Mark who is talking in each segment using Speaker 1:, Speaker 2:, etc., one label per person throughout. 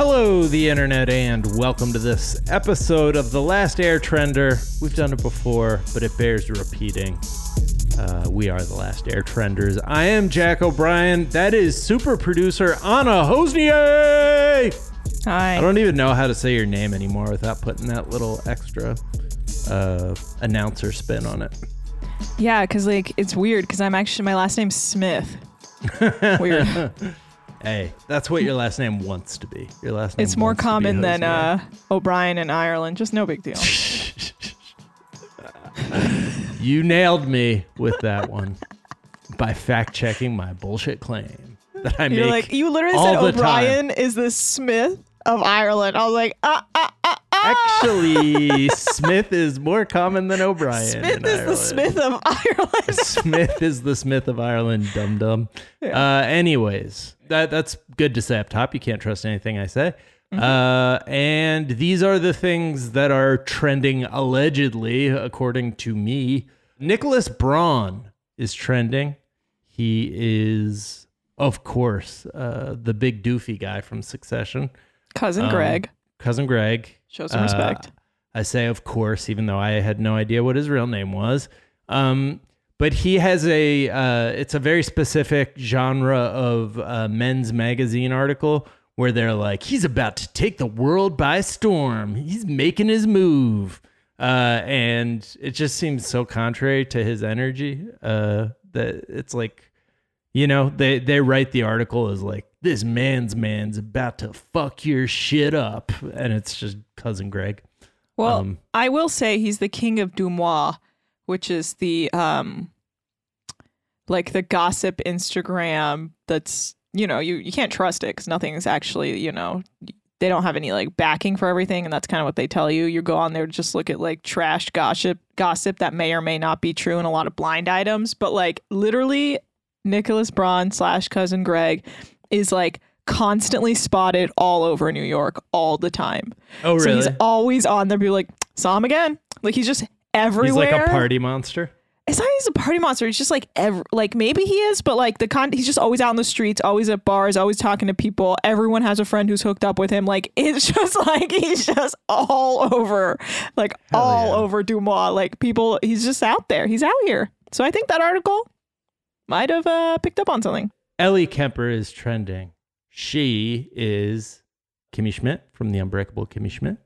Speaker 1: Hello, the internet, and welcome to this episode of The Last Airtrender. We've done it before, but it bears repeating. Uh, we are The Last Airtrenders. I am Jack O'Brien. That is super producer Anna Hossnieh.
Speaker 2: Hi.
Speaker 1: I don't even know how to say your name anymore without putting that little extra uh, announcer spin on it.
Speaker 2: Yeah, because like it's weird because I'm actually my last name's Smith. weird.
Speaker 1: Hey, that's what your last name wants to be. Your last name.
Speaker 2: It's more
Speaker 1: wants to be
Speaker 2: common than uh, O'Brien in Ireland. Just no big deal.
Speaker 1: You nailed me with that one by fact checking my bullshit claim that I
Speaker 2: You're
Speaker 1: make.
Speaker 2: like you literally
Speaker 1: all
Speaker 2: said
Speaker 1: the time.
Speaker 2: O'Brien is the Smith of Ireland. I was like, ah ah.
Speaker 1: Actually, Smith is more common than O'Brien.
Speaker 2: Smith is the Smith of Ireland.
Speaker 1: Smith is the Smith of Ireland, dum dum. Uh, anyways, that that's good to say up top. You can't trust anything I say.
Speaker 2: Mm-hmm.
Speaker 1: Uh, and these are the things that are trending allegedly, according to me. Nicholas Braun is trending. He is, of course, uh, the big doofy guy from Succession,
Speaker 2: Cousin
Speaker 1: Um,
Speaker 2: Greg.
Speaker 1: Cousin Greg.
Speaker 2: Show some
Speaker 1: Uh,
Speaker 2: respect.
Speaker 1: I say, of course, even though I had no idea what his real name was. Um, but he has a, uh, it's a very specific genre of uh, men's magazine article where they're like, he's about to take the world by storm. He's making his move. Uh, and it just seems so contrary to his energy uh, that it's like, you know, they, they write the article as like, this man's man's about to fuck your shit up. And it's just cousin Greg.
Speaker 2: Well,
Speaker 1: um,
Speaker 2: I will say he's the king of DeuxMoi, which is the um like the gossip Instagram that's you know, you, you can't trust it because nothing's actually, you know, they don't have any like backing for everything and that's kind of what they tell you. You go on there to just look at like trash gossip gossip that may or may not be true and a lot of blind items. But like literally Nicholas Braun slash cousin Greg is like constantly spotted all over New York all the time.
Speaker 1: Oh, really?
Speaker 2: So he's always on there. Be like, saw him again. Like he's just everywhere.
Speaker 1: He's like a party monster.
Speaker 2: It's not he's a party monster. He's just like ever. Like maybe he is, but like the con. He's just always out in the streets, always at bars, always talking to people. Everyone has a friend who's hooked up with him. Like it's just like he's just all over, like
Speaker 1: Hell
Speaker 2: all
Speaker 1: yeah.
Speaker 2: over DeuxMoi. Like people, he's just out there. He's out here. So I think that article might have uh, picked up on something.
Speaker 1: Ellie Kemper is trending. She is Kimmy Schmidt from the Unbreakable Kimmy Schmidt.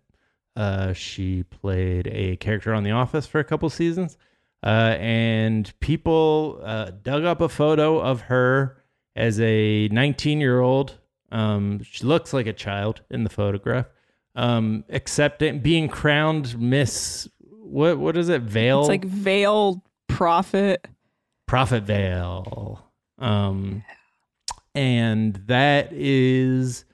Speaker 1: Uh, she played a character on The Office for a couple seasons. Uh, and people uh, dug up a photo of her as a 19 year old. Um, she looks like a child in the photograph. Um, accepting being crowned Miss what what is it? Veil
Speaker 2: It's like veiled prophet.
Speaker 1: Prophet Veil. Um, and that is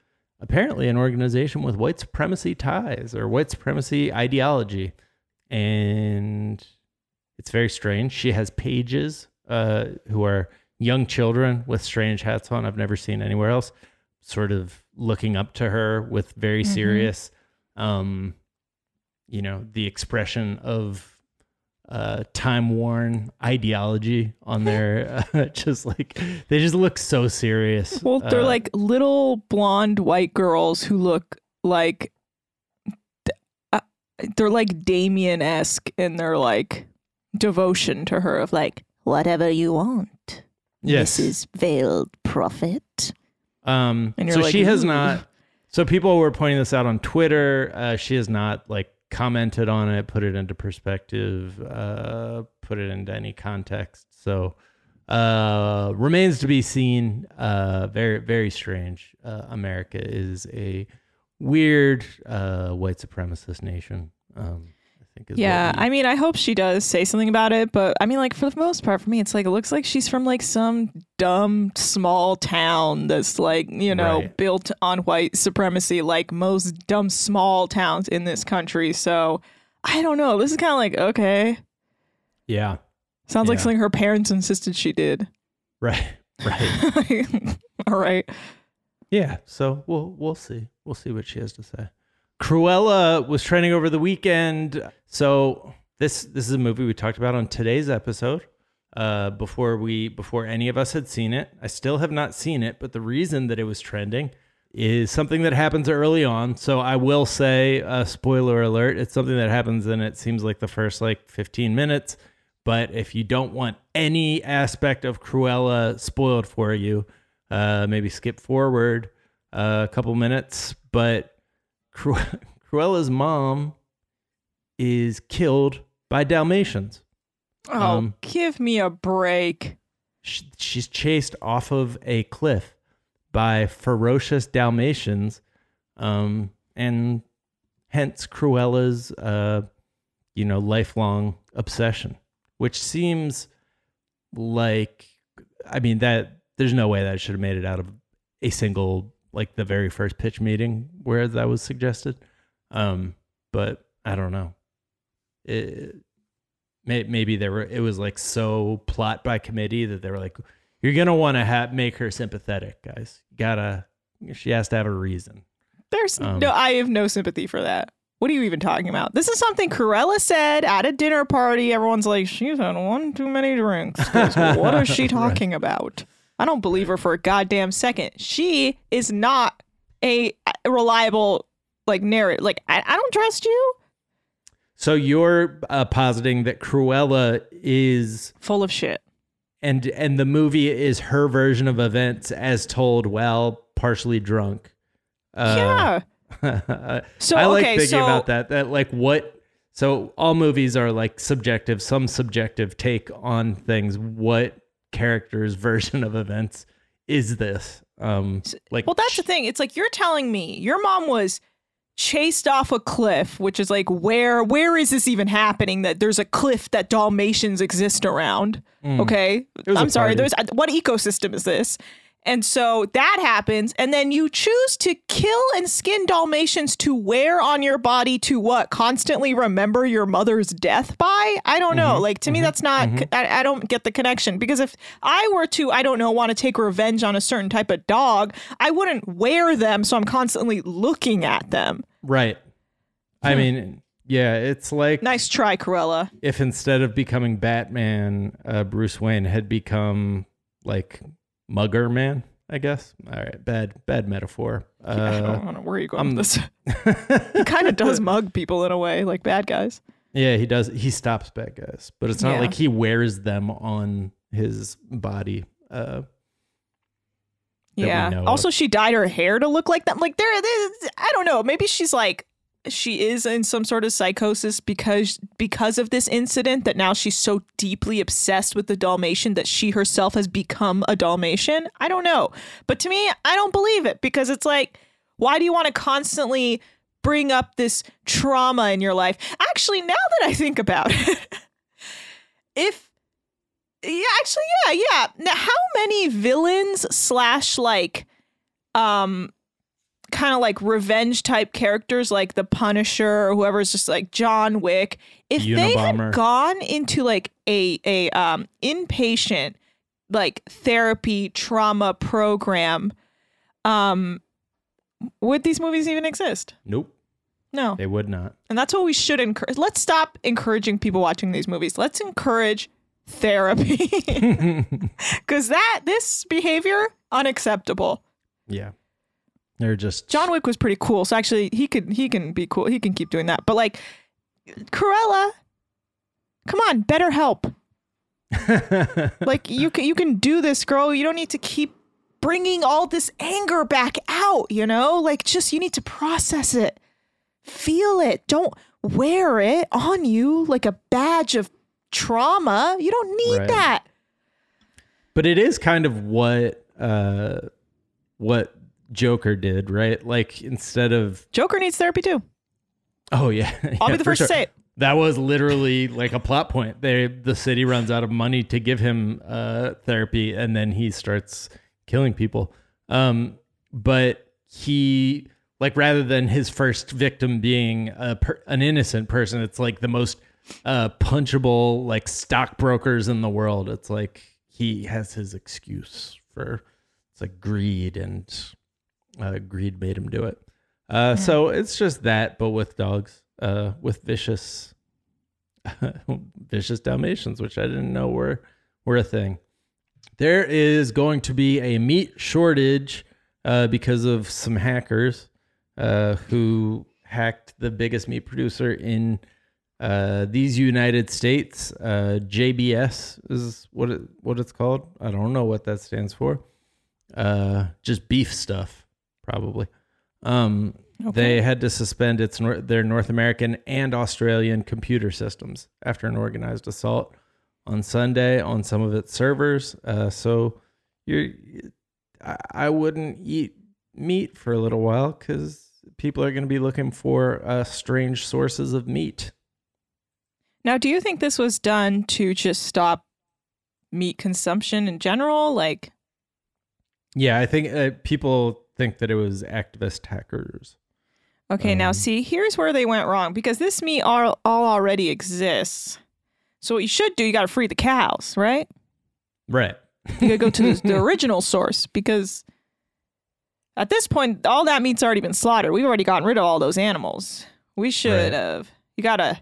Speaker 1: apparently an organization with white supremacy ties or white supremacy ideology. And it's very strange. She has pages uh, who are young children with strange hats on. I've never seen anywhere else, sort of looking up to her with very
Speaker 2: Mhm.
Speaker 1: serious, um, you know, the expression of uh, time worn ideology on their uh, just like they just look so serious.
Speaker 2: Well, they're
Speaker 1: Uh,
Speaker 2: like little blonde white girls who look like uh, they're like Damien esque in their like devotion to her of like
Speaker 3: Whatever you want,
Speaker 1: yes.
Speaker 3: Mrs. Veiled Prophet.
Speaker 1: Um, so
Speaker 2: like,
Speaker 1: she has not. So people were pointing this out on Twitter. Uh, she has not like commented on it, put it into perspective, uh, put it into any context. So uh, remains to be seen. Uh, very very strange. Uh, America is a weird uh, white supremacist nation. Um, think.
Speaker 2: Yeah, I mean, I hope she does say something about it, but I mean, like for the most part, for me, it's like it looks like she's from like some dumb small town that's like you know
Speaker 1: Right.
Speaker 2: built on white supremacy, like most dumb small towns in this country. So I don't know. This is kind of like okay,
Speaker 1: yeah.
Speaker 2: sounds like something her parents insisted she did.
Speaker 1: Right. Right.
Speaker 2: All right.
Speaker 1: Yeah, so we'll we'll see. We'll see what she has to say. Cruella was trending over the weekend. So this this is a movie we talked about on today's episode. Uh, before we before any of us had seen it, I still have not seen it. But the reason that it was trending is something that happens early on. So I will say, uh, spoiler alert, it's something that happens in it seems like the first like 15 minutes. But if you don't want any aspect of Cruella spoiled for you, uh, maybe skip forward uh, a couple minutes. But Cru- Cruella's mom is killed by Dalmatians.
Speaker 2: Oh,
Speaker 1: Um,
Speaker 2: give me a break.
Speaker 1: Sh- She's chased off of a cliff by ferocious Dalmatians, um, and hence Cruella's, uh, you know, lifelong obsession, which seems like, I mean, that there's no way that should have made it out of a single, like the very first pitch meeting where that was suggested. Um, but I don't know. It, may, maybe there were, it was like so plot by committee that they were like, you're gonna want to ha- make her sympathetic, guys. You gotta, she has to have a reason.
Speaker 2: There's
Speaker 1: Um,
Speaker 2: no, I have no sympathy for that. What are you even talking about? This is something Cruella said at a dinner party. Everyone's like, she's had one too many drinks. What is she
Speaker 1: Right.
Speaker 2: talking about? I don't believe her for a goddamn second. She is not a reliable like narrative. Like I, I don't trust you.
Speaker 1: So you're uh, positing that Cruella is,
Speaker 2: Full of shit.
Speaker 1: and and the movie is her version of events as told while partially drunk. Uh,
Speaker 2: yeah. So
Speaker 1: I like
Speaker 2: okay,
Speaker 1: thinking
Speaker 2: so
Speaker 1: about that. That like what. So all movies are like subjective, some subjective take on things. What character's version of events is this? Um, like
Speaker 2: Well, that's the thing. It's like you're telling me your mom was chased off a cliff, which is like where where is this even happening? That there's a cliff that Dalmatians exist around.
Speaker 1: Mm.
Speaker 2: Okay, I'm sorry. There's what ecosystem is this? And so that happens, and then you choose to kill and skin Dalmatians to wear on your body to what? Constantly remember your mother's death by? I don't know.
Speaker 1: Mhm,
Speaker 2: Like to me,
Speaker 1: mhm,
Speaker 2: that's not.
Speaker 1: mhm.
Speaker 2: I, I don't get the connection because if I were to, I don't know, want to take revenge on a certain type of dog, I wouldn't wear them, so I'm constantly looking at them.
Speaker 1: right. I
Speaker 2: Hmm.
Speaker 1: mean, yeah, it's like
Speaker 2: Nice try, Cruella.
Speaker 1: if instead of becoming Batman, uh, Bruce Wayne had become like Mugger Man. I guess. All right, bad bad metaphor.
Speaker 2: I don't,
Speaker 1: Uh,
Speaker 2: I don't know where you're going
Speaker 1: I'm-
Speaker 2: with this. He kind of does mug people in a way, like bad guys.
Speaker 1: Yeah, he does. He stops bad guys, but it's not
Speaker 2: Yeah.
Speaker 1: like he wears them on his body. Uh,
Speaker 2: Yeah. Also, she dyed her hair to look like that. Like there, there, I don't know. Maybe she's like she is in some sort of psychosis because because of this incident that now she's so deeply obsessed with the Dalmatian that she herself has become a Dalmatian. I don't know. But to me, I don't believe it because it's like why do you want to constantly bring up this trauma in your life? Actually, now that I think about it, if yeah, actually, yeah, yeah. Now, how many villains slash like, um, kind of like revenge type characters like the Punisher or whoever's just like John Wick, if they had gone into like a a um inpatient like therapy trauma program, um, would these movies even exist?
Speaker 1: nope,
Speaker 2: No.
Speaker 1: they would not.
Speaker 2: And that's what we should encourage. Let's stop encouraging people watching these movies. Let's encourage therapy. Because that, this behavior, unacceptable.
Speaker 1: yeah, they're just
Speaker 2: John Wick was pretty cool. So actually, he could, he can be cool. He can keep doing that. But like, Cruella, come on, better help. Like you can, you can do this, girl. You don't need to keep bringing all this anger back out. You know, like just you need to process it, feel it. Don't wear it on you like a badge of trauma. You don't need
Speaker 1: Right.
Speaker 2: that.
Speaker 1: But it is kind of what uh what Joker did, right? Like instead of
Speaker 2: Joker needs therapy too.
Speaker 1: oh yeah,
Speaker 2: I'll be the first to say it.
Speaker 1: That was literally like a plot point. They the city runs out of money to give him uh therapy and then he starts killing people. Um but he like rather than his first victim being a per, an innocent person, it's like the most uh punchable like stockbrokers in the world. It's like he has his excuse for it's like greed and uh, greed made him do it. Uh, So it's just that, but with dogs, uh, with vicious, vicious Dalmatians, which I didn't know were were a thing. There is going to be a meat shortage uh, because of some hackers uh, who hacked the biggest meat producer in uh, these United States. Uh, JBS is what it, what it's called. I don't know what that stands for. Uh, just beef stuff, probably. Um, They had to suspend its their North American and Australian computer systems after an organized assault on Sunday on some of its servers. Uh, so you're, I, I wouldn't eat meat for a little while because people are going to be looking for uh, strange sources of meat.
Speaker 2: Now, do you think this was done to just stop meat consumption in general? Like,
Speaker 1: Yeah, I think uh, people think that it was activist hackers.
Speaker 2: okay, now
Speaker 1: Um,
Speaker 2: see, here's where they went wrong because this meat all, all already exists. So what you should do, you got to free the cows, right?
Speaker 1: Right.
Speaker 2: You got to go to the, the original source because at this point, all that meat's already been slaughtered. We've already gotten rid of all those animals. We should
Speaker 1: Right.
Speaker 2: have. You gotta,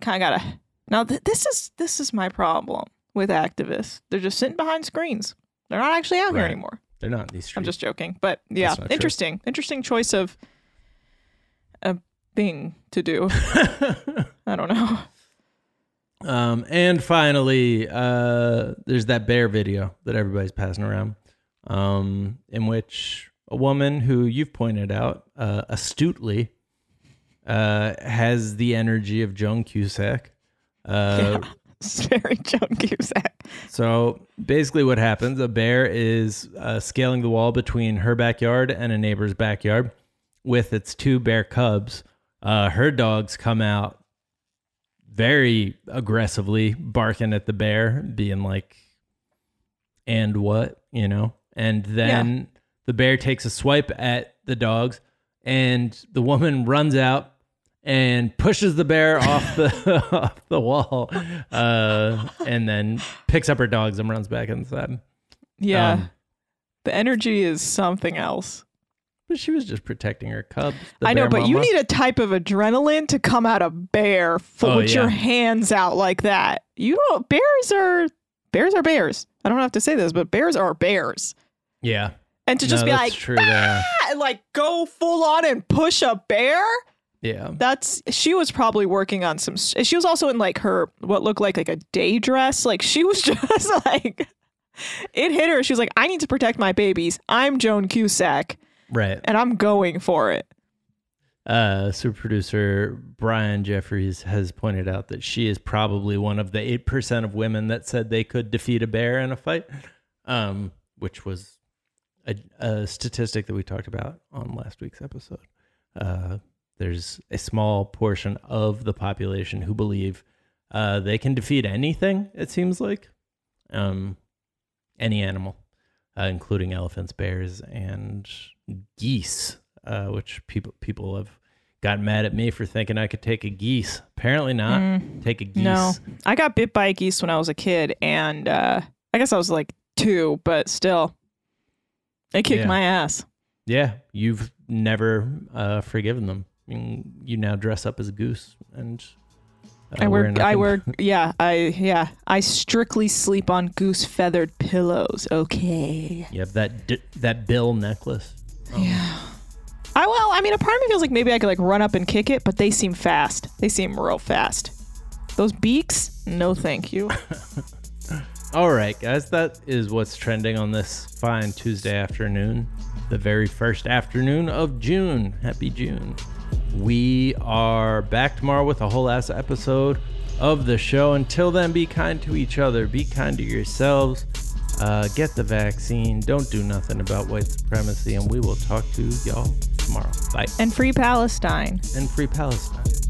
Speaker 2: kind of gotta. Now th- this is this is my problem with activists. They're just sitting behind screens. They're not actually out here anymore.
Speaker 1: They're not these.
Speaker 2: I'm just joking, but yeah,
Speaker 1: not true.
Speaker 2: interesting, interesting choice of a thing to do. I don't know.
Speaker 1: Um, and finally, uh, there's that bear video that everybody's passing around, um, in which a woman who you've pointed out uh, astutely uh, has the energy of Joan Cusack. Uh,
Speaker 2: It's very Joan Cusack.
Speaker 1: So basically, what happens a bear is uh, scaling the wall between her backyard and a neighbor's backyard with its two bear cubs. Uh, her dogs come out very aggressively, barking at the bear, being like, and what, you know? And then the bear takes a swipe at the dogs, and the woman runs out and pushes the bear off the off the wall, uh, and then picks up her dogs and runs back inside.
Speaker 2: Yeah,
Speaker 1: Um,
Speaker 2: the energy is something else.
Speaker 1: but she was just protecting her cubs.
Speaker 2: I know, but you need a type of adrenaline to come out of bear full
Speaker 1: Oh,
Speaker 2: with your hands out like that. You don't. Bears are bears are bears. I don't have to say this, but bears are bears.
Speaker 1: yeah,
Speaker 2: And to just
Speaker 1: No,
Speaker 2: be like,
Speaker 1: true.
Speaker 2: "Ah," and like go full on and push a bear.
Speaker 1: Yeah,
Speaker 2: That's she was probably working on some. She was also in like her what looked like like a day dress. Like she was just like it hit her. She was like, I need to protect my babies. I'm Joan Cusack,
Speaker 1: right.
Speaker 2: and I'm going for it.
Speaker 1: Uh, super producer Brian Jeffries has pointed out that she is probably one of the eight percent of women that said they could defeat a bear in a fight, um, which was a, a statistic that we talked about on last week's episode. Uh, there's a small portion of the population who believe uh, they can defeat anything. It seems like, um, any animal, uh, including elephants, bears, and geese uh, which people people have got mad at me for thinking I could take a geese. Apparently not. take a geese.
Speaker 2: Mm, No, I got bit by a geese when I was a kid, and uh, I guess I was like two, but still, they kicked
Speaker 1: Yeah.
Speaker 2: my ass.
Speaker 1: Yeah, you've never uh, forgiven them. Mean, you now dress up as a goose and uh,
Speaker 2: I wear. I wear, yeah, I, yeah, I strictly sleep on goose feathered pillows. Okay.
Speaker 1: You have that d- that bill necklace.
Speaker 2: Yeah. I well, I mean, a part of me feels like maybe I could like run up and kick it, but they seem fast. They seem real fast. Those beaks, no, thank you.
Speaker 1: All right, guys, that is what's trending on this fine Tuesday afternoon, the very first afternoon of June. Happy June. We are back tomorrow with a whole ass episode of the show. Until then, be kind to each other, be kind to yourselves, uh, get the vaccine, don't do nothing about white supremacy, and we will talk to y'all tomorrow. Bye.
Speaker 2: and free Palestine.
Speaker 1: And free Palestine.